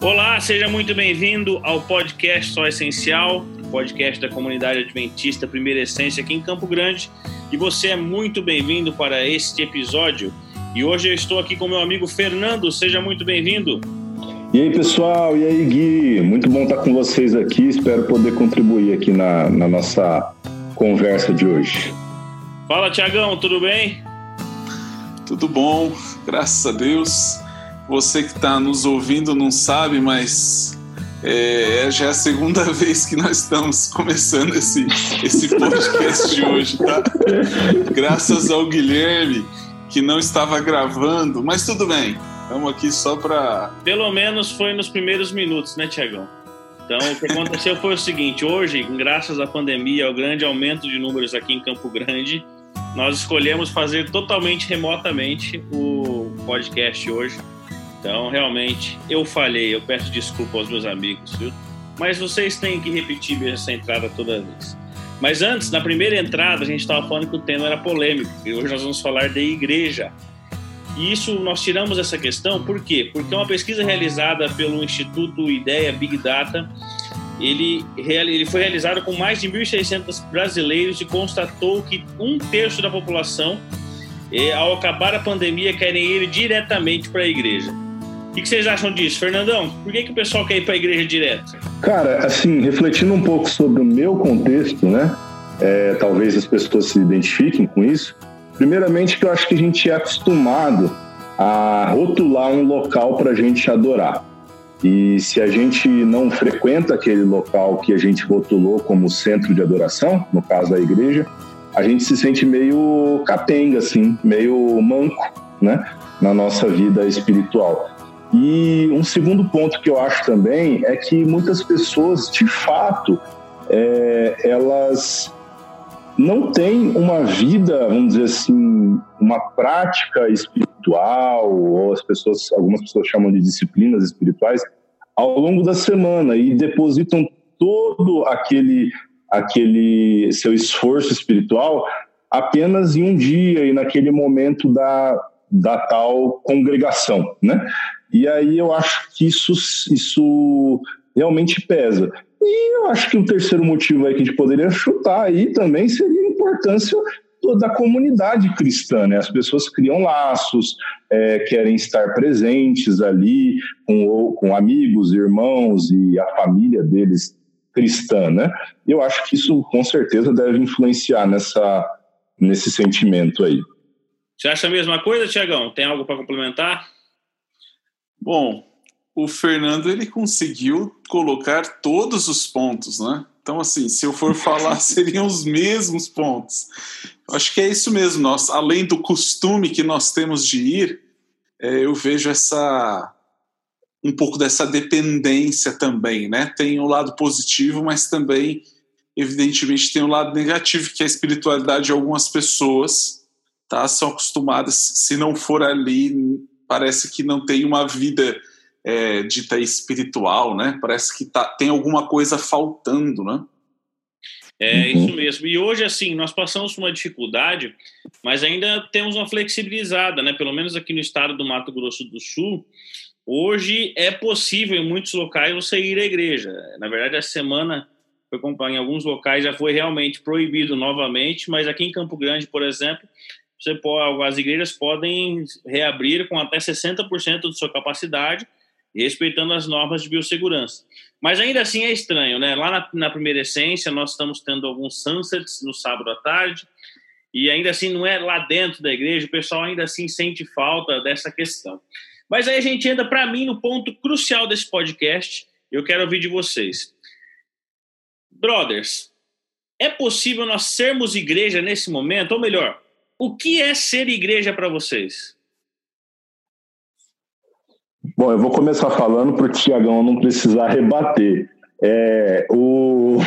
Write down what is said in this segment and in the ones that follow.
Olá, seja muito bem-vindo ao podcast Só Essencial, podcast da comunidade adventista Primeira Essência aqui em Campo Grande. E você é muito bem-vindo para este episódio. E hoje eu estou aqui com meu amigo Fernando, seja muito bem-vindo. E aí, pessoal, e aí, Gui? Muito bom estar com vocês aqui. Espero poder contribuir aqui na, na nossa conversa de hoje. Fala, Tiagão, tudo bem? Tudo bom, graças a Deus. Você que está nos ouvindo não sabe, mas é, já é a segunda vez que nós estamos começando esse, esse podcast de hoje, tá? Graças ao Guilherme, que não estava gravando, mas tudo bem. Estamos aqui só para. Pelo menos foi nos primeiros minutos, né, Tiagão? Então, o que aconteceu foi o seguinte: hoje, graças à pandemia, ao grande aumento de números aqui em Campo Grande, nós escolhemos fazer totalmente remotamente o podcast hoje então, realmente, eu falhei, eu peço desculpa aos meus amigos, viu? Mas vocês têm que repetir essa entrada toda vez. Mas antes, na primeira entrada, a gente estava falando que o tema era polêmico, e hoje nós vamos falar de igreja. E isso, nós tiramos essa questão, por quê? Porque uma pesquisa realizada pelo Instituto Ideia Big Data, ele, ele foi realizado com mais de 1.600 brasileiros e constatou que um terço da população, eh, ao acabar a pandemia, querem ir diretamente para a igreja. O que, vocês acham disso? Fernandão, por que, que o pessoal quer ir para a igreja direto? Cara, assim, refletindo um pouco sobre o meu contexto, né? É, talvez as pessoas se identifiquem com isso. Primeiramente, que eu acho que a gente é acostumado a rotular um local para a gente adorar. E se a gente não frequenta aquele local que a gente rotulou como centro de adoração, no caso a igreja, a gente se sente meio capenga, assim, meio manco, né, na nossa vida espiritual. E um segundo ponto que eu acho também é que muitas pessoas, de fato, é, elas não têm uma vida, vamos dizer assim, uma prática espiritual, ou as pessoas, algumas pessoas chamam de disciplinas espirituais, ao longo da semana e depositam todo aquele, aquele seu esforço espiritual apenas em um dia e naquele momento da, da tal congregação, né? E aí eu acho que isso, isso realmente pesa. E eu acho que o terceiro motivo aí que a gente poderia chutar aí também seria a importância da comunidade cristã, né? As pessoas criam laços, é, querem estar presentes ali com, com amigos, irmãos e a família deles cristã, né? Eu acho que isso com certeza deve influenciar nessa, nesse sentimento aí. Você acha a mesma coisa, Tiagão? Tem algo para complementar? Bom, o Fernando ele conseguiu colocar todos os pontos, né? Então, assim, se eu for falar, seriam os mesmos pontos. Acho que é isso mesmo. Nós, além do costume que nós temos de ir, é, eu vejo essa um pouco dessa dependência também, né? Tem o um lado positivo, mas também, evidentemente, tem o um lado negativo, que é a espiritualidade de algumas pessoas, tá? São acostumadas, se não for ali, parece que não tem uma vida é, dita espiritual, né? Parece que tá, tem alguma coisa faltando, né? É uhum. isso mesmo. E hoje, assim, nós passamos por uma dificuldade, mas ainda temos uma flexibilizada, né? Pelo menos aqui no estado do Mato Grosso do Sul, hoje é possível em muitos locais você ir à igreja. Na verdade, essa semana foi em alguns locais já foi realmente proibido novamente, mas aqui em Campo Grande, por exemplo, você pode, as igrejas podem reabrir com até 60% de sua capacidade, respeitando as normas de biossegurança. Mas ainda assim é estranho, né? Lá na, na primeira essência, nós estamos tendo alguns sunsets no sábado à tarde, e ainda assim não é lá dentro da igreja, o pessoal ainda assim sente falta dessa questão. Mas aí a gente entra, para mim, no ponto crucial desse podcast, eu quero ouvir de vocês. Brothers, é possível nós sermos igreja nesse momento? Ou melhor, o que é ser igreja para vocês? Bom, eu vou começar falando para o Tiagão não precisar rebater. É, o,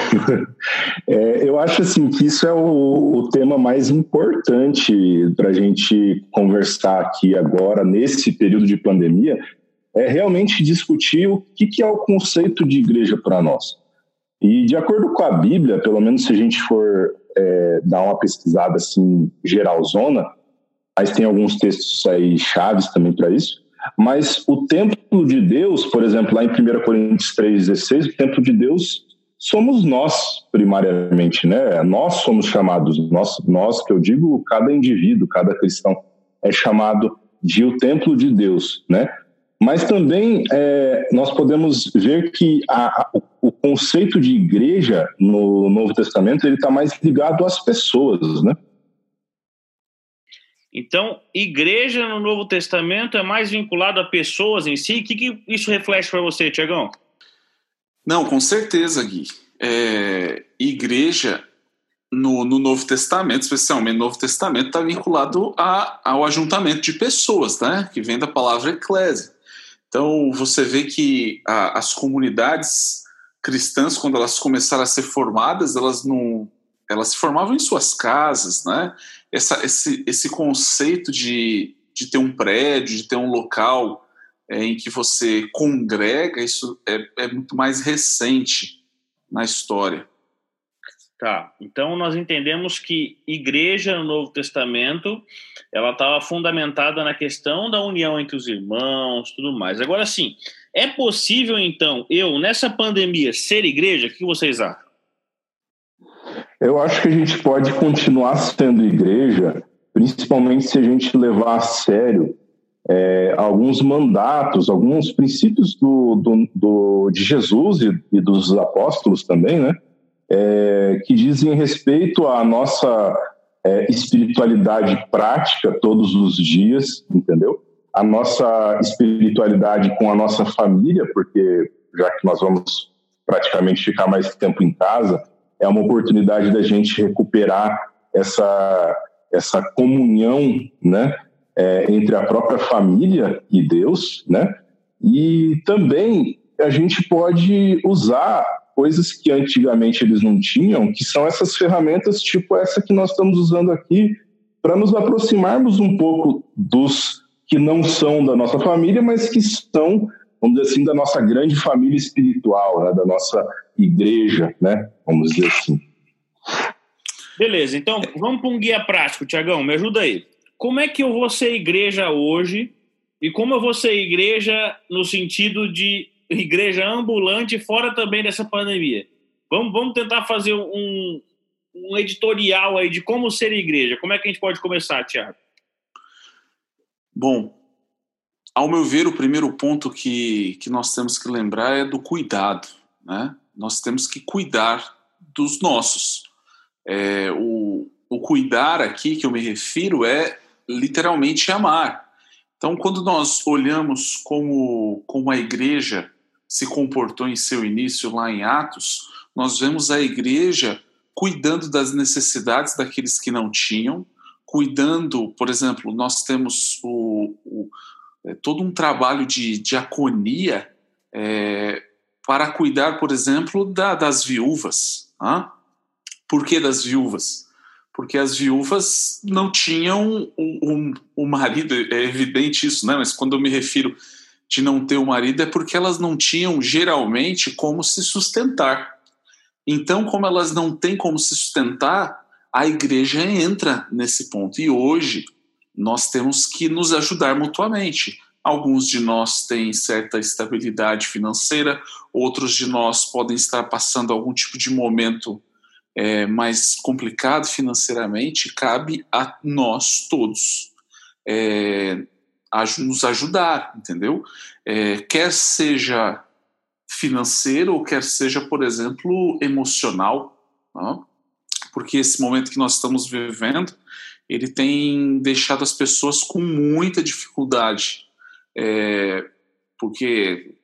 é, eu acho assim que isso é o, o tema mais importante para a gente conversar aqui agora, nesse período de pandemia, é realmente discutir o que, que é o conceito de igreja para nós. E de acordo com a Bíblia, pelo menos se a gente for é, dar uma pesquisada assim geralzona, mas tem alguns textos aí chaves também para isso. Mas o templo de Deus, por exemplo, lá em 1 Coríntios 3,16, o templo de Deus somos nós, primariamente, né? Nós somos chamados, nós, nós que eu digo, cada indivíduo, cada cristão é chamado de o templo de Deus, né? Mas também é, nós podemos ver que a, a, o conceito de igreja no Novo Testamento ele está mais ligado às pessoas, né? Então, igreja no Novo Testamento é mais vinculado a pessoas em si. O que, que isso reflete para você, Tiagão? Não, com certeza, Gui. É, igreja no, no, Novo Testamento, especialmente no Novo Testamento, está vinculado a, ao ajuntamento de pessoas, né? Que vem da palavra eclésia. Então, você vê que a, as comunidades cristãs, quando elas começaram a ser formadas, elas não elas se formavam em suas casas, né? Essa, esse, esse conceito de, de ter um prédio, de ter um local é, em que você congrega, isso é, é muito mais recente na história. Tá, então nós entendemos que igreja no Novo Testamento ela estava fundamentada na questão da união entre os irmãos, tudo mais. Agora sim, é possível então eu nessa pandemia ser igreja? O que vocês acham? Eu acho que a gente pode continuar sendo igreja, principalmente se a gente levar a sério é, alguns mandatos, alguns princípios do, do, do, de Jesus e, e, dos apóstolos também, né? É, que dizem respeito à nossa é, espiritualidade prática todos os dias, entendeu? A nossa espiritualidade com a nossa família, porque já que nós vamos praticamente ficar mais tempo em casa, é uma oportunidade da gente recuperar essa, essa comunhão né, é, entre a própria família e Deus, né? E também a gente pode usar coisas que antigamente eles não tinham, que são essas ferramentas tipo essa que nós estamos usando aqui, para nos aproximarmos um pouco dos que não são da nossa família, mas que são, vamos dizer assim, da nossa grande família espiritual, né? da nossa igreja, né? Vamos dizer assim. Beleza, então vamos para um guia prático, Tiagão, me ajuda aí. Como é que eu vou ser igreja hoje e como eu vou ser igreja no sentido de igreja ambulante fora também dessa pandemia? Vamos, vamos tentar fazer um, um editorial aí de como ser igreja. Como é que a gente pode começar, Tiago? Bom, ao meu ver, o primeiro ponto que, que nós temos que lembrar é do cuidado, né? nós temos que cuidar dos nossos. É, o, o cuidar aqui que eu me refiro é literalmente amar. Então, quando nós olhamos como, como a igreja se comportou em seu início lá em Atos, nós vemos a igreja cuidando das necessidades daqueles que não tinham, cuidando, por exemplo, nós temos o, o é, todo um trabalho de diaconia é, para cuidar, por exemplo, da, das viúvas. Tá? Por que das viúvas? Porque as viúvas não tinham um, um marido, é evidente isso, né? mas quando eu me refiro de não ter um marido é porque elas não tinham geralmente como se sustentar. Então, como elas não têm como se sustentar, a igreja entra nesse ponto. E hoje nós temos que nos ajudar mutuamente. Alguns de nós têm certa estabilidade financeira, outros de nós podem estar passando algum tipo de momento é, mais complicado financeiramente. Cabe a nós todos é, nos ajudar, entendeu? É, quer seja financeiro ou quer seja, por exemplo, emocional, não? porque esse momento que nós estamos vivendo ele tem deixado as pessoas com muita dificuldade é, porque,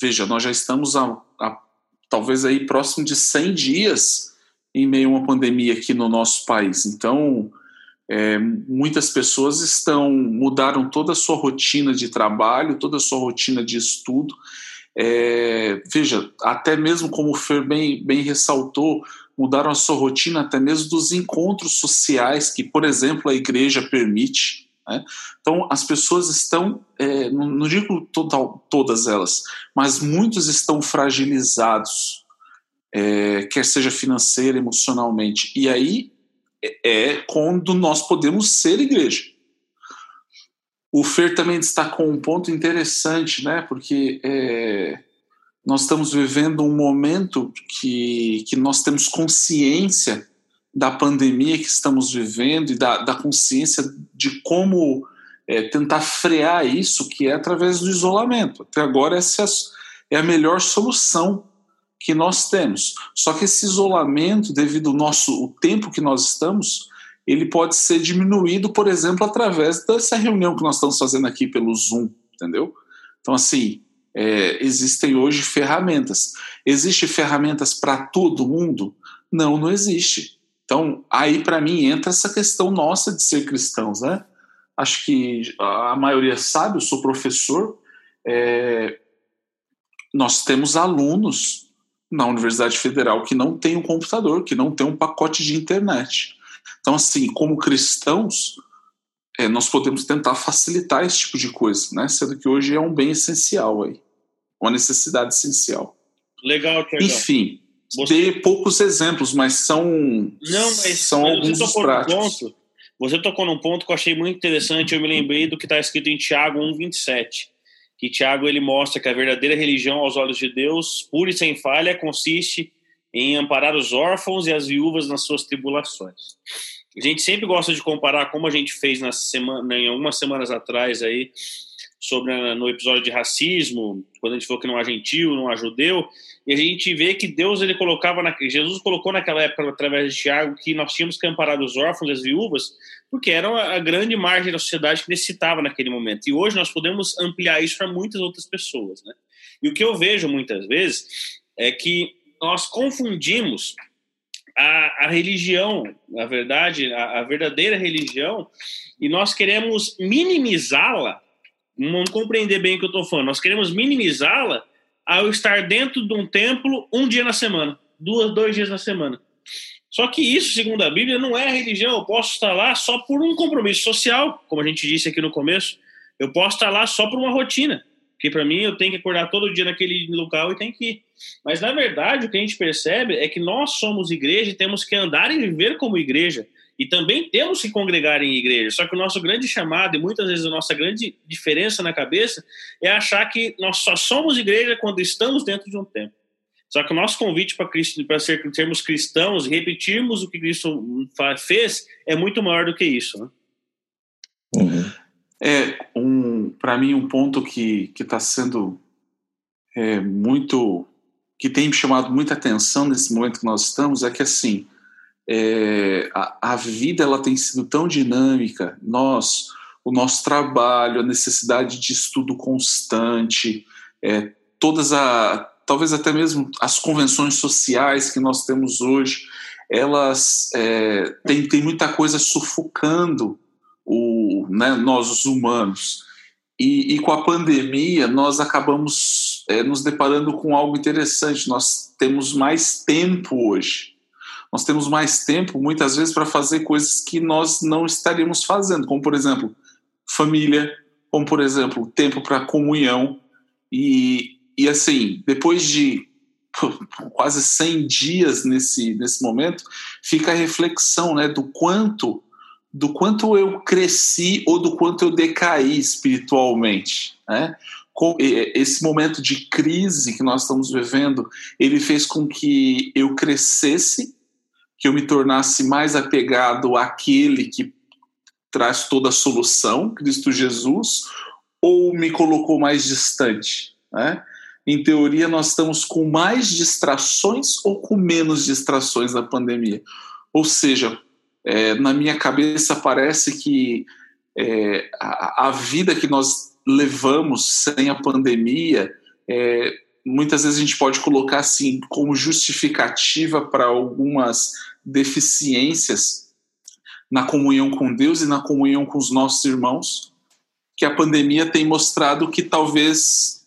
veja, nós já estamos a, a, talvez aí próximo de 100 dias em meio a uma pandemia aqui no nosso país. Então, é, muitas pessoas estão mudaram toda a sua rotina de trabalho, toda a sua rotina de estudo. É, veja, até mesmo como o Fer bem, bem ressaltou, mudaram a sua rotina até mesmo dos encontros sociais que, por exemplo, a igreja permite. Né? Então, as pessoas estão, é, não, não, digo total, todas elas, mas muitos estão fragilizados, é, quer seja financeira, emocionalmente. E aí é, é quando nós podemos ser igreja. o Fer também destacou um ponto interessante, né? Porque é, nós estamos vivendo um momento que, que nós temos consciência da pandemia que estamos vivendo e da, da consciência de como é, tentar frear isso, que é através do isolamento. Até agora, essa é a melhor solução que nós temos. Só que esse isolamento, devido ao nosso o tempo que nós estamos, ele pode ser diminuído, por exemplo, através dessa reunião que nós estamos fazendo aqui pelo Zoom, entendeu? Então, assim, é, existem hoje ferramentas. Existem ferramentas para todo mundo? Não, não existe. Então, aí para mim entra essa questão nossa de ser cristãos, né? Acho que a maioria sabe, eu sou professor, é, nós temos alunos na Universidade Federal que não tem um computador, que não tem um pacote de internet. Então, assim, como cristãos, é, nós podemos tentar facilitar esse tipo de coisa, né? Sendo que hoje é um bem essencial aí, uma necessidade essencial. Legal, Tiagão. Enfim, você... dei poucos exemplos, mas são, Não, mas, são mas alguns dos práticos. Ponto, você tocou num ponto que eu achei muito interessante, eu me lembrei do que está escrito em Tiago 1,27, que Tiago ele mostra que a verdadeira religião aos olhos de Deus, pura e sem falha, consiste em amparar os órfãos e as viúvas nas suas tribulações. A gente sempre gosta de comparar como a gente fez na semana, em algumas semanas atrás aí, sobre no episódio de racismo, quando a gente falou que não há gentil, não há judeu, e a gente vê que Deus ele colocava na, Jesus colocou naquela época através de Tiago que nós tínhamos que amparar os órfãos e as viúvas, porque era a grande margem da sociedade que necessitava naquele momento. E hoje nós podemos ampliar isso para muitas outras pessoas, né? E o que eu vejo muitas vezes é que nós confundimos a, a religião, na verdade, a, a verdadeira religião, e nós queremos minimizá-la. Vamos compreender bem o que eu estou falando. Nós queremos minimizá-la ao estar dentro de um templo um dia na semana, duas, dois dias na semana. Só que isso, segundo a Bíblia, não é religião. Eu posso estar lá só por um compromisso social, como a gente disse aqui no começo. Eu posso estar lá só por uma rotina. Porque para mim eu tenho que acordar todo dia naquele local e tem que ir. Mas na verdade o que a gente percebe é que nós somos igreja e temos que andar e viver como igreja. E também temos que congregar em igreja. Só que o nosso grande chamado, e muitas vezes a nossa grande diferença na cabeça, é achar que nós só somos igreja quando estamos dentro de um templo. Só que o nosso convite para ser, sermos cristãos repetirmos o que Cristo fez é muito maior do que isso. Né? Uhum. É, um, para mim, um ponto que está sendo é, muito. que tem me chamado muita atenção nesse momento que nós estamos é que, assim, é, a, a, vida ela tem sido tão dinâmica, nós, o nosso trabalho, a necessidade de estudo constante, é, todas a. talvez até mesmo as convenções sociais que nós temos hoje, elas é, tem muita coisa sufocando o, né, nós os humanos. E, e, com a pandemia, nós acabamos é, nos deparando com algo interessante. Nós temos mais tempo hoje. Nós temos mais tempo, muitas vezes, para fazer coisas que nós não estaríamos fazendo, como, por exemplo, família, como, por exemplo, tempo para comunhão. E, e, assim, depois de quase 100 dias nesse, nesse momento, fica a reflexão né, do quanto do quanto eu cresci ou do quanto eu decaí espiritualmente, né? Com esse momento de crise que nós estamos vivendo, ele fez com que eu crescesse, que eu me tornasse mais apegado àquele que traz toda a solução, Cristo Jesus, ou me colocou mais distante, né? Em teoria, nós estamos com mais distrações ou com menos distrações na pandemia. Ou seja, é, na minha cabeça parece que é, a, a, vida que nós levamos sem a pandemia, é, muitas vezes a gente pode colocar assim como justificativa para algumas deficiências na comunhão com Deus e na comunhão com os nossos irmãos, que a pandemia tem mostrado que talvez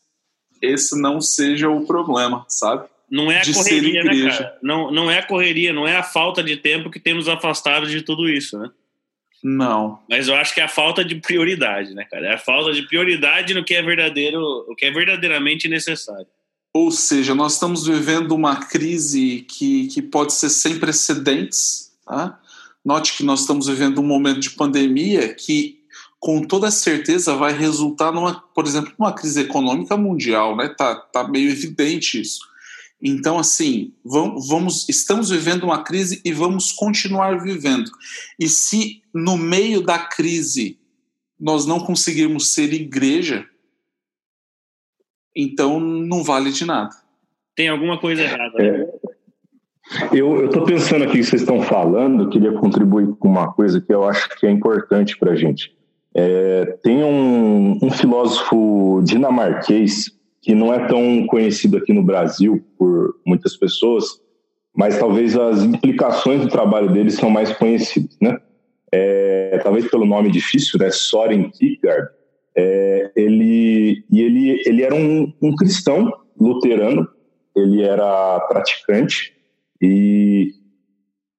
esse não seja o problema, sabe? Não é a correria, né, cara? Não, não é a correria, não é a falta de tempo que temos afastado de tudo isso, né? Não. Mas eu acho que é a falta de prioridade, né, cara? É a falta de prioridade no que é verdadeiro, o que é verdadeiramente necessário. Ou seja, nós estamos vivendo uma crise que, que pode ser sem precedentes. Tá? Note que nós estamos vivendo um momento de pandemia que com toda certeza vai resultar numa, por exemplo, numa crise econômica mundial, né? Tá, tá meio evidente isso. Então, assim, vamos, vamos, estamos vivendo uma crise e vamos continuar vivendo. E se no meio da crise nós não conseguirmos ser igreja, então não vale de nada. Tem alguma coisa errada. Né? É. Eu estou pensando aqui que vocês estão falando, eu queria contribuir com uma coisa que eu acho que é importante para a gente. É, tem um, um, filósofo dinamarquês que não é tão conhecido aqui no Brasil por muitas pessoas, mas talvez as implicações do trabalho dele são mais conhecidas, né? É, talvez pelo nome difícil, né? Soren Kierkegaard. É, ele e ele ele era um, um cristão luterano, ele era praticante e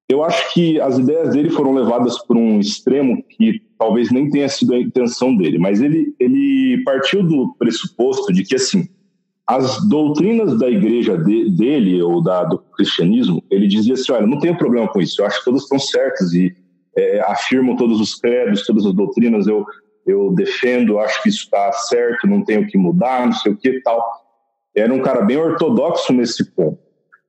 eu acho que as ideias dele foram levadas por um extremo que talvez nem tenha sido a intenção dele, mas ele, ele partiu do pressuposto de que, assim, as doutrinas da igreja de, dele, ou da, do cristianismo, ele dizia assim: olha, não tenho problema com isso, eu acho que todas estão certas e é, afirmo todos os credos, todas as doutrinas, eu, eu defendo, acho que isso está certo, não tenho que mudar, não sei o que tal. Era um cara bem ortodoxo nesse ponto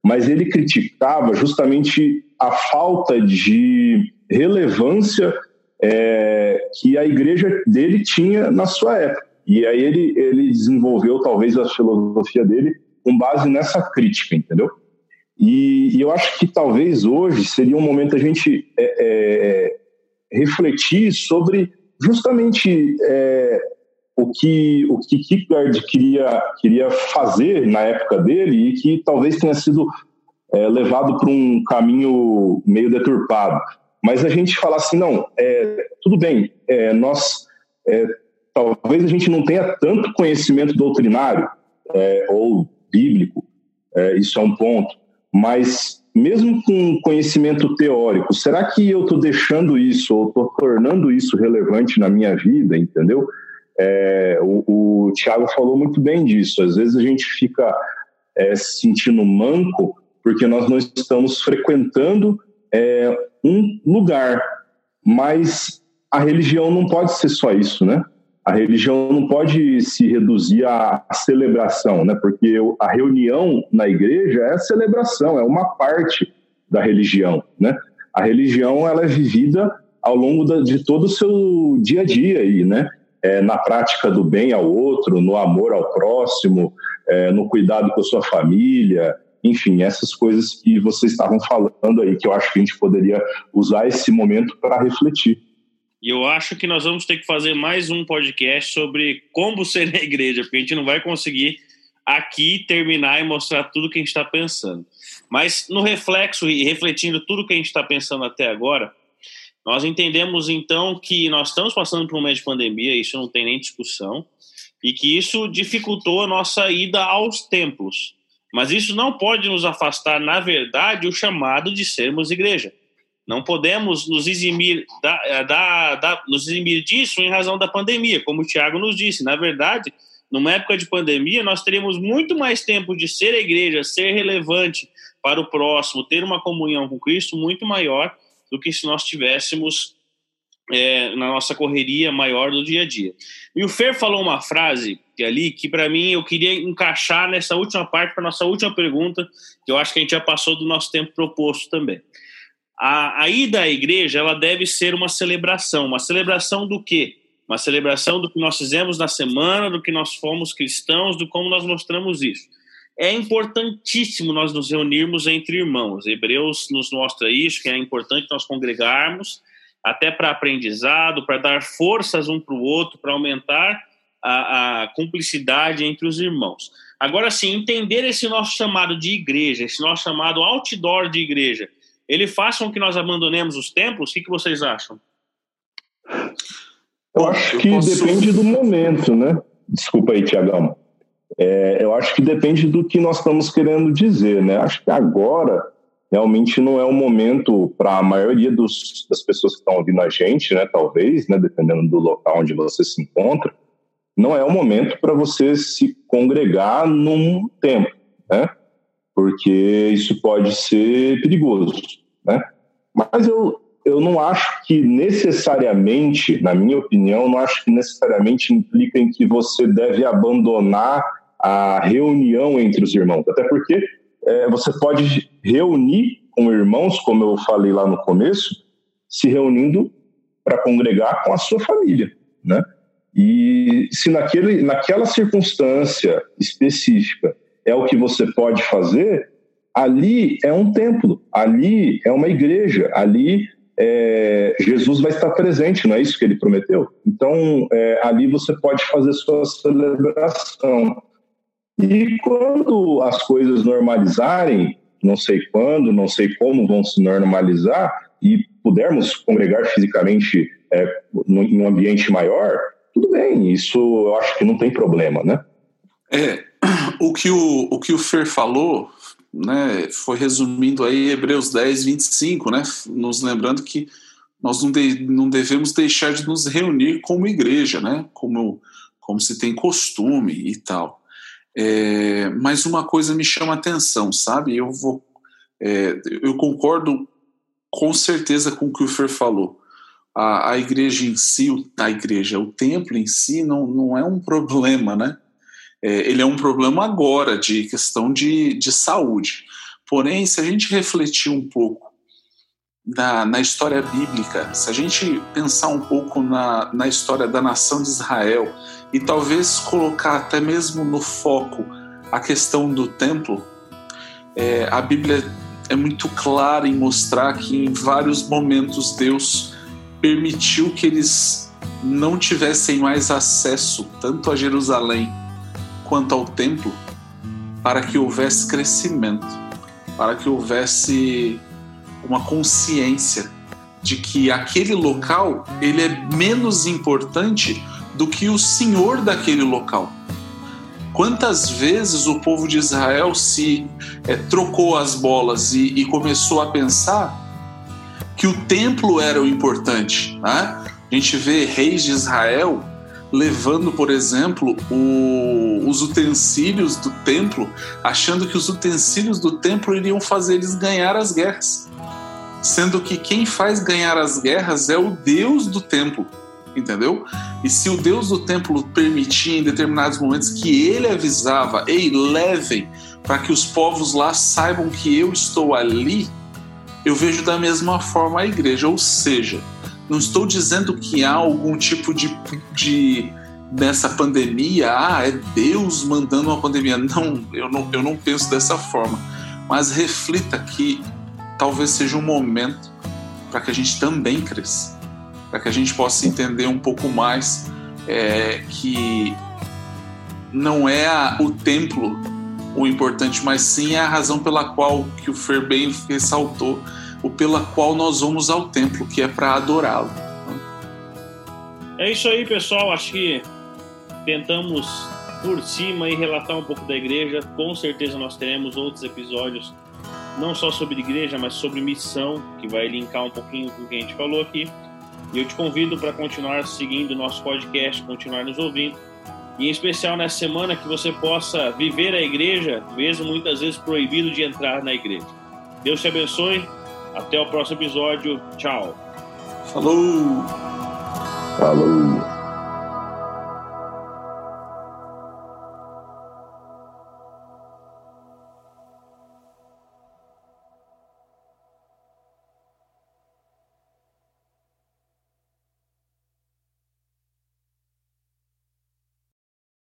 mas ele criticava justamente a falta de relevância é, que a igreja dele tinha na sua época. E aí ele, ele desenvolveu talvez a filosofia dele com base nessa crítica, entendeu? E, e eu acho que talvez hoje seria um momento a gente é, é, refletir sobre justamente é, o que o que Kierkegaard queria queria fazer na época dele e que talvez tenha sido é, levado para um caminho meio deturpado. Mas a gente falar assim, não, é, tudo bem, é, nós é, talvez a gente não tenha tanto conhecimento doutrinário é, ou bíblico, é, isso é um ponto, mas mesmo com conhecimento teórico, será que eu estou deixando isso ou estou tornando isso relevante na minha vida, entendeu? É, o, o Tiago falou muito bem disso. Às vezes a gente fica é, se sentindo manco porque nós não estamos frequentando é, um lugar. Mas a religião não pode ser só isso, né? A religião não pode se reduzir à celebração, né? Porque a reunião na igreja é a celebração, é uma parte da religião, né? A religião ela é vivida ao longo de todo o seu dia a dia aí, né? é, na prática do bem ao outro, no amor ao próximo, é, no cuidado com a sua família, enfim, essas coisas que vocês estavam falando aí, que eu acho que a gente poderia usar esse momento para refletir. E eu acho que nós vamos ter que fazer mais um podcast sobre como ser na igreja, porque a gente não vai conseguir aqui terminar e mostrar tudo que a gente está pensando. Mas no reflexo e refletindo tudo que a gente está pensando até agora, nós entendemos então que nós estamos passando por um momento de pandemia, isso não tem nem discussão, e que isso dificultou a nossa ida aos templos. Mas isso não pode nos afastar, na verdade, o chamado de sermos igreja. Não podemos nos eximir, da, da, da, nos eximir disso em razão da pandemia, como o Tiago nos disse. Na verdade, numa época de pandemia, nós teríamos muito mais tempo de ser igreja, ser relevante para o próximo, ter uma comunhão com Cristo muito maior do que se nós tivéssemos é, na nossa correria maior do dia a dia. E o Fer falou uma frase ali que, para mim, eu queria encaixar nessa última parte, para nossa última pergunta, que eu acho que a gente já passou do nosso tempo proposto também. A, a ida à igreja ela deve ser uma celebração. Uma celebração do quê? Uma celebração do que nós fizemos na semana, do que nós fomos cristãos, do como nós mostramos isso é importantíssimo nós nos reunirmos entre irmãos. Hebreus nos mostra isso, que é importante nós congregarmos, até para aprendizado, para dar forças um para o outro, para aumentar a, a, cumplicidade entre os irmãos. Agora sim, entender esse nosso chamado de igreja, esse nosso chamado outdoor de igreja, ele faz com que nós abandonemos os templos? O que, que vocês acham? Eu acho que posso... depende do momento, né? Desculpa aí, Tiagão. É, eu acho que depende do que nós estamos querendo dizer, né? Acho que agora realmente não é o momento para a maioria dos, das pessoas que estão ouvindo a gente, né? Talvez, né? Dependendo do local onde você se encontra, não é o momento para você se congregar num tempo, né? Porque isso pode ser perigoso, né? Mas eu eu não acho que necessariamente, na minha opinião, não acho que necessariamente implica em que você deve abandonar a reunião entre os irmãos. Até porque é, você pode reunir com irmãos, como eu falei lá no começo, se reunindo para congregar com a sua família, né? E se naquele, naquela circunstância específica é o que você pode fazer, ali é um templo, ali é uma igreja, ali é, Jesus vai estar presente, não é isso que ele prometeu? Então, é, ali você pode fazer sua celebração. E quando as coisas normalizarem, não sei quando, não sei como vão se normalizar, e pudermos congregar fisicamente é, em um ambiente maior, tudo bem, isso eu acho que não tem problema, né? É, o que o, o, que o Fer falou né, foi resumindo aí Hebreus 10, 25, né, nos lembrando que nós não, de, não devemos deixar de nos reunir como igreja, né, como, como se tem costume e tal. É, mas uma coisa me chama atenção, sabe? Eu vou, é, eu concordo com certeza com o que o Fer falou. A, a igreja em si, a igreja, o templo em si, não, não é um problema, né? é, ele é um problema agora de questão de, de saúde. Porém, se a gente refletir um pouco na, na história bíblica, se a gente pensar um pouco na, na história da nação de Israel e talvez colocar até mesmo no foco a questão do templo, é, a Bíblia é muito clara em mostrar que em vários momentos Deus permitiu que eles não tivessem mais acesso tanto a Jerusalém quanto ao templo para que houvesse crescimento, para que houvesse uma consciência de que aquele local ele é menos importante do que o senhor daquele local. Quantas vezes o povo de Israel se é, trocou as bolas e, e, começou a pensar que o templo era o importante? Né? A gente vê reis de Israel levando, por exemplo, o, os utensílios do templo, achando que os utensílios do templo iriam fazer eles ganhar as guerras. Sendo que quem faz ganhar as guerras é o Deus do templo, entendeu? E se o Deus do templo permitia em determinados momentos que ele avisava, ei, levem, para que os povos lá saibam que eu estou ali, eu vejo da mesma forma a igreja, ou seja, não estou dizendo que há algum tipo de, de nessa pandemia, ah, é Deus mandando uma pandemia. Não, eu não, eu não penso dessa forma. Mas reflita que talvez seja um momento para que a gente também cresça, para que a gente possa entender um pouco mais é, que não é a, o templo o importante, mas sim é a razão pela qual que o Fer bem ressaltou o pela qual nós vamos ao templo, que é para adorá-lo. É isso aí, pessoal. Acho que tentamos por cima e relatar um pouco da igreja. Com certeza nós teremos outros episódios, não só sobre igreja, mas sobre missão, que vai linkar um pouquinho com o que a gente falou aqui. E eu te convido para continuar seguindo o nosso podcast, continuar nos ouvindo. E em especial nessa semana que você possa viver a igreja, mesmo muitas vezes proibido de entrar na igreja. Deus te abençoe. Até o próximo episódio. Tchau. Falou. Falou.